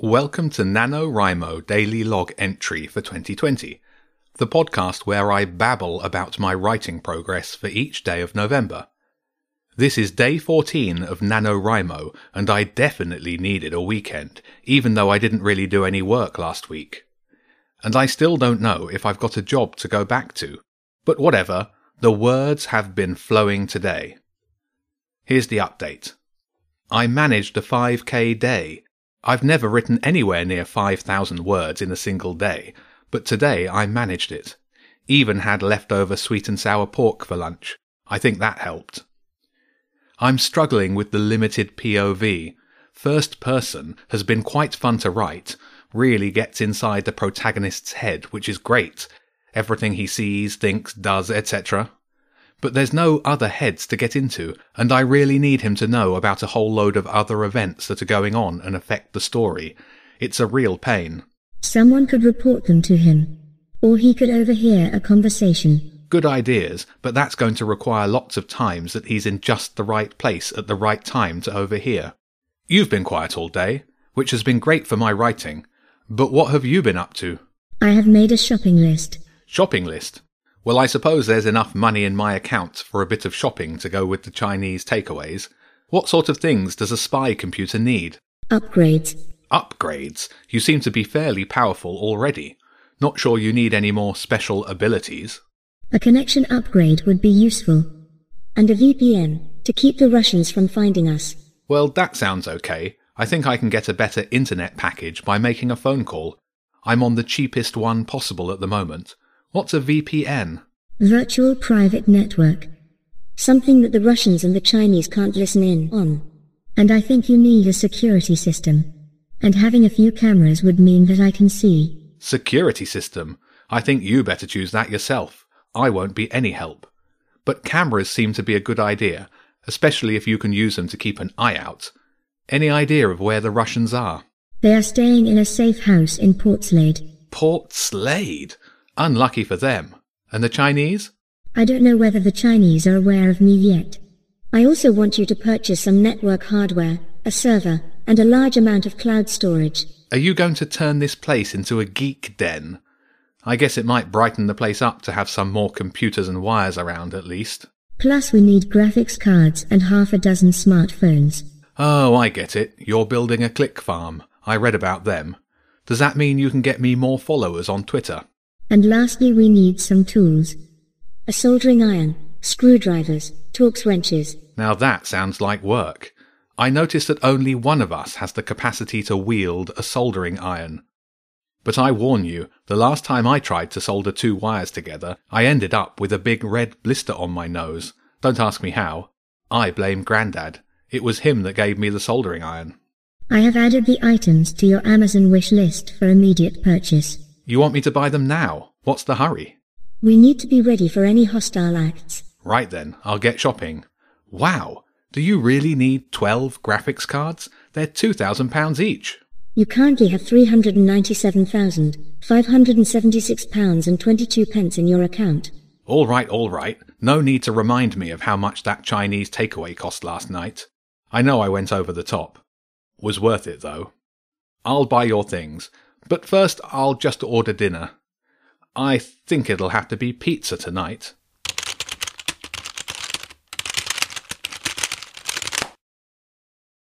Welcome to NaNoWriMo Daily Log Entry for 2020, the podcast where I babble about my writing progress for each day of November. This is day 14 of NaNoWriMo, and I definitely needed a weekend, even though I didn't really do any work last week. And I still don't know if I've got a job to go back to. But whatever, the words have been flowing today. Here's the update. I managed a 5k day I've never written anywhere near 5,000 words in a single day, but today I managed it. Even had leftover sweet and sour pork for lunch. I think that helped. I'm struggling with the limited POV. First person has been quite fun to write, really gets inside the protagonist's head, which is great. Everything he sees, thinks, does, etc. But there's no other heads to get into, and I really need him to know about a whole load of other events that are going on and affect the story. It's a real pain. Someone could report them to him. Or he could overhear a conversation. Good ideas, but that's going to require lots of times that he's in just the right place at the right time to overhear. You've been quiet all day, which has been great for my writing. But what have you been up to? I have made a shopping list. Shopping list? Well, I suppose there's enough money in my account for a bit of shopping to go with the Chinese takeaways. What sort of things does a spy computer need? Upgrades. Upgrades? You seem to be fairly powerful already. Not sure you need any more special abilities. A connection upgrade would be useful. And a VPN to keep the Russians from finding us. Well, that sounds okay. I think I can get a better internet package by making a phone call. I'm on the cheapest one possible at the moment. What's a VPN? Virtual Private Network. Something that the Russians and the Chinese can't listen in on. And I think you need a security system. And having a few cameras would mean that I can see. Security system? I think you better choose that yourself. I won't be any help. But cameras seem to be a good idea, especially if you can use them to keep an eye out. Any idea of where the Russians are? They are staying in a safe house in Portslade. Port Slade? Unlucky for them. And the Chinese? I don't know whether the Chinese are aware of me yet. I also want you to purchase some network hardware, a server, and a large amount of cloud storage. Are you going to turn this place into a geek den? I guess it might brighten the place up to have some more computers and wires around at least. Plus we need graphics cards and half a dozen smartphones. Oh, I get it. You're building a click farm. I read about them. Does that mean you can get me more followers on Twitter? And lastly, we need some tools. A soldering iron, screwdrivers, Torx wrenches. Now that sounds like work. I notice that only one of us has the capacity to wield a soldering iron. But I warn you, the last time I tried to solder two wires together, I ended up with a big red blister on my nose. Don't ask me how. I blame Grandad. It was him that gave me the soldering iron. I have added the items to your Amazon wish list for immediate purchase. You want me to buy them now? What's the hurry? We need to be ready for any hostile acts. Right then, I'll get shopping. Wow! Do you really need 12 graphics cards? They're £2,000 each. You currently have £397,576 and 22 pence in your account. All right, all right. No need to remind me of how much that Chinese takeaway cost last night. I know I went over the top. Was worth it, though. I'll buy your things, but first, I'll just order dinner. I think it'll have to be pizza tonight.